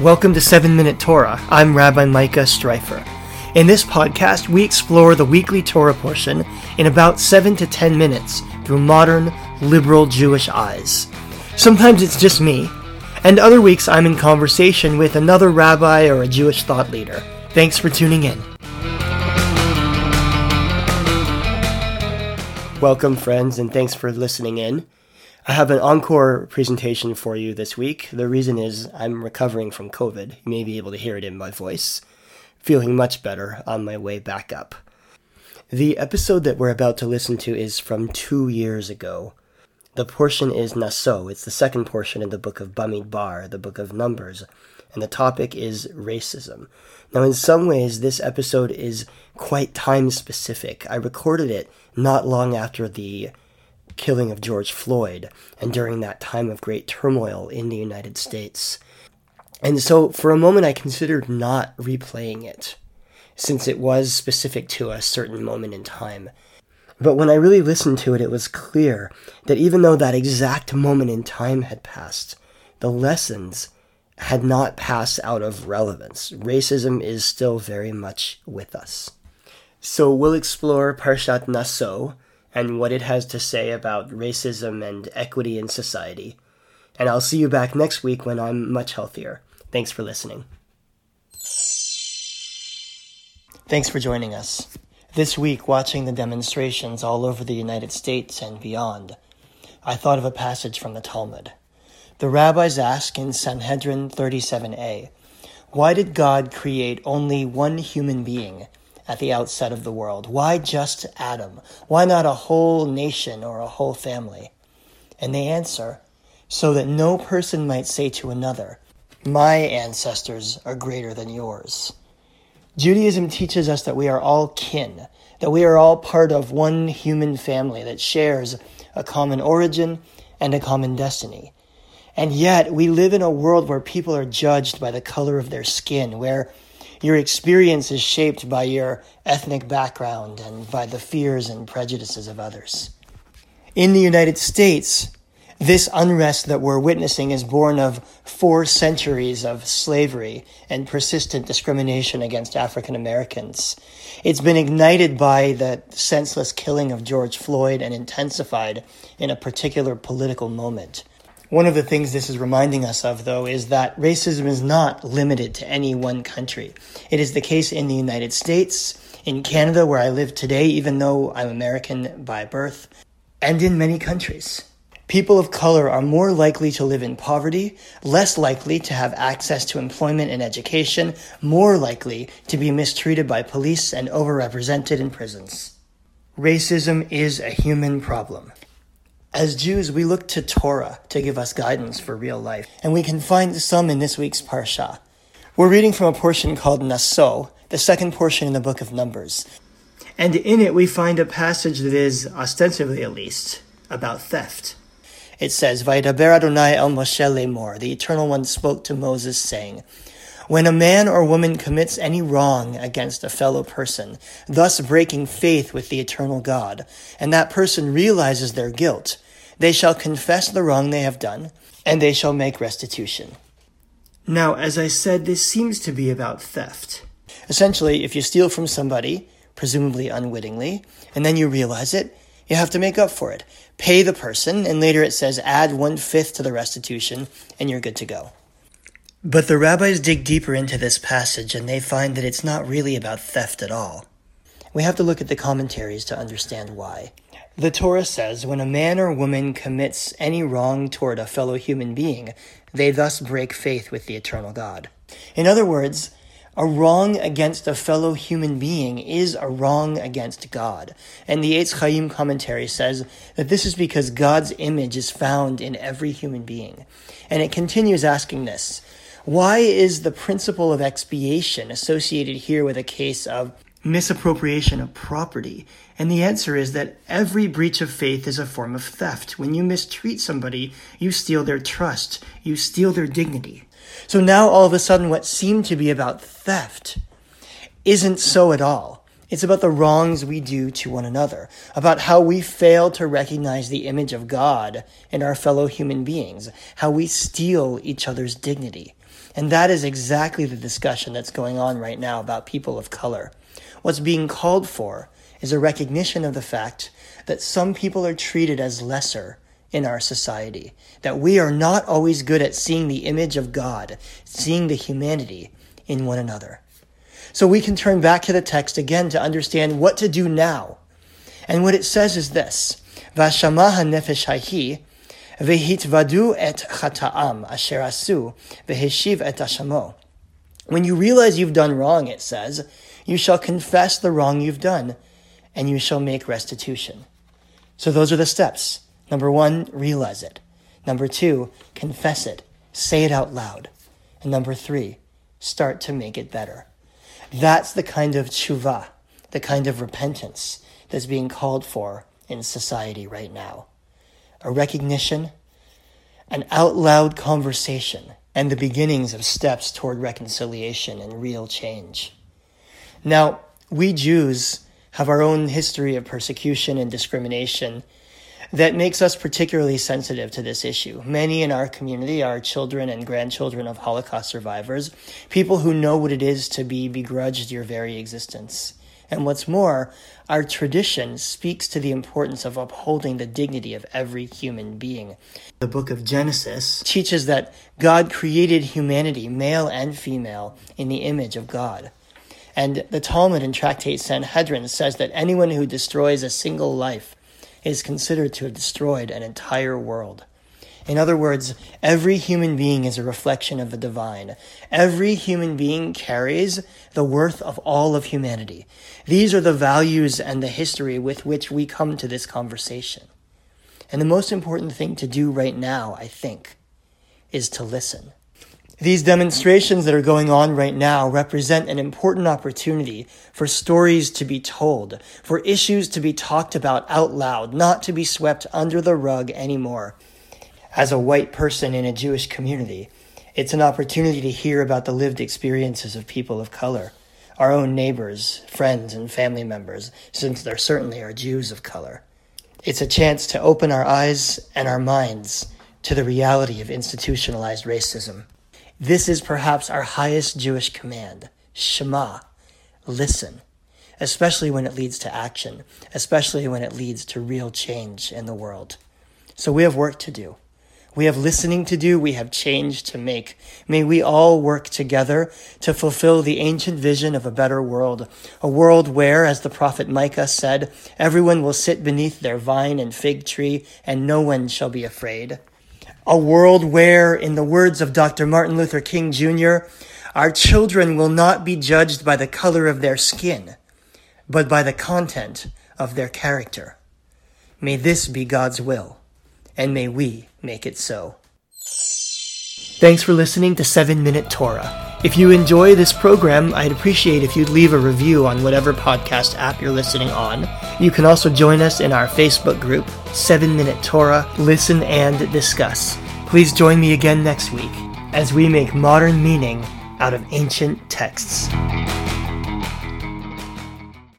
Welcome to 7 Minute Torah. I'm Rabbi Micah Streiffer. In this podcast, we explore the weekly Torah portion in about 7 to 10 minutes through modern, liberal Jewish eyes. Sometimes it's just me, and other weeks I'm in conversation with another rabbi or a Jewish thought leader. Thanks for tuning in. Welcome, friends, and thanks for listening in. I have an encore presentation for you this week. The reason is I'm recovering from COVID. You may be able to hear it in my voice. Feeling much better on my way back up. The episode that we're about to listen to is from two years ago. The portion is Naso. It's the second portion in the book of Bamidbar, the book of Numbers, and the topic is racism. Now, in some ways, this episode is quite time specific. I recorded it not long after the killing of George Floyd and during that time of great turmoil in the United States. And so for a moment I considered not replaying it, since it was specific to a certain moment in time. But when I really listened to it, it was clear that even though that exact moment in time had passed, the lessons had not passed out of relevance. Racism is still very much with us. So we'll explore Parshat Naso, and what it has to say about racism and equity in society. And I'll see you back next week when I'm much healthier. Thanks for listening. Thanks for joining us. This week, watching the demonstrations all over the United States and beyond, I thought of a passage from the Talmud. The rabbis ask in Sanhedrin 37a, Why did God create only one human being at the outset of the world? Why just Adam? Why not a whole nation or a whole family? And they answer, so that no person might say to another, My ancestors are greater than yours. Judaism teaches us that we are all kin, that we are all part of one human family that shares a common origin and a common destiny. And yet, we live in a world where people are judged by the color of their skin, where your experience is shaped by your ethnic background and by the fears and prejudices of others. In the United States, this unrest that we're witnessing is born of four centuries of slavery and persistent discrimination against African Americans. It's been ignited by the senseless killing of George Floyd and intensified in a particular political moment. One of the things this is reminding us of, though, is that racism is not limited to any one country. It is the case in the United States, in Canada, where I live today, even though I'm American by birth, and in many countries. People of color are more likely to live in poverty, less likely to have access to employment and education, more likely to be mistreated by police and overrepresented in prisons. Racism is a human problem. As Jews, we look to Torah to give us guidance for real life, and we can find some in this week's Parsha. We're reading from a portion called Naso, the second portion in the book of Numbers. And in it, we find a passage that is, ostensibly at least, about theft. It says, Vaidaber Adonai el Moshe lemor, the Eternal One spoke to Moses, saying, when a man or woman commits any wrong against a fellow person, thus breaking faith with the eternal God, and that person realizes their guilt, they shall confess the wrong they have done, and they shall make restitution. Now, as I said, this seems to be about theft. Essentially, if you steal from somebody, presumably unwittingly, and then you realize it, you have to make up for it. Pay the person, and later it says add one fifth to the restitution, and you're good to go. But the rabbis dig deeper into this passage and they find that it's not really about theft at all. We have to look at the commentaries to understand why. The Torah says when a man or woman commits any wrong toward a fellow human being, they thus break faith with the eternal God. In other words, a wrong against a fellow human being is a wrong against God. And the Eitz Chaim commentary says that this is because God's image is found in every human being. And it continues asking this why is the principle of expiation associated here with a case of misappropriation of property? And the answer is that every breach of faith is a form of theft. When you mistreat somebody, you steal their trust, you steal their dignity. So now all of a sudden, what seemed to be about theft isn't so at all. It's about the wrongs we do to one another, about how we fail to recognize the image of God in our fellow human beings, how we steal each other's dignity. And that is exactly the discussion that's going on right now about people of color. What's being called for is a recognition of the fact that some people are treated as lesser in our society, that we are not always good at seeing the image of God, seeing the humanity in one another. So we can turn back to the text again to understand what to do now. And what it says is this Vashamaha nefesh vehitvadu et chata'am asher asu, veheshiv et ashamo. When you realize you've done wrong, it says, you shall confess the wrong you've done, and you shall make restitution. So those are the steps. Number one, realize it. Number two, confess it. Say it out loud. And number three, start to make it better. That's the kind of tshuva, the kind of repentance that's being called for in society right now. A recognition, an out loud conversation, and the beginnings of steps toward reconciliation and real change. Now, we Jews have our own history of persecution and discrimination that makes us particularly sensitive to this issue. Many in our community are children and grandchildren of Holocaust survivors, people who know what it is to be begrudged your very existence. And what's more, our tradition speaks to the importance of upholding the dignity of every human being. The book of Genesis teaches that God created humanity, male and female, in the image of God. And the Talmud in Tractate Sanhedrin says that anyone who destroys a single life is considered to have destroyed an entire world. In other words, every human being is a reflection of the divine. Every human being carries the worth of all of humanity. These are the values and the history with which we come to this conversation. And the most important thing to do right now, I think, is to listen. These demonstrations that are going on right now represent an important opportunity for stories to be told, for issues to be talked about out loud, not to be swept under the rug anymore. As a white person in a Jewish community, it's an opportunity to hear about the lived experiences of people of color, our own neighbors, friends, and family members, since there certainly are Jews of color. It's a chance to open our eyes and our minds to the reality of institutionalized racism. This is perhaps our highest Jewish command Shema, listen, especially when it leads to action, especially when it leads to real change in the world. So we have work to do. We have listening to do. We have change to make. May we all work together to fulfill the ancient vision of a better world. A world where, as the prophet Micah said, everyone will sit beneath their vine and fig tree and no one shall be afraid a world where, in the words of Dr. Martin Luther King Jr., our children will not be judged by the color of their skin, but by the content of their character. May this be God's will, and may we make it so. Thanks for listening to 7 Minute Torah. If you enjoy this program, I'd appreciate if you'd leave a review on whatever podcast app you're listening on. You can also join us in our Facebook group, 7 Minute Torah, Listen and Discuss. Please join me again next week as we make modern meaning out of ancient texts.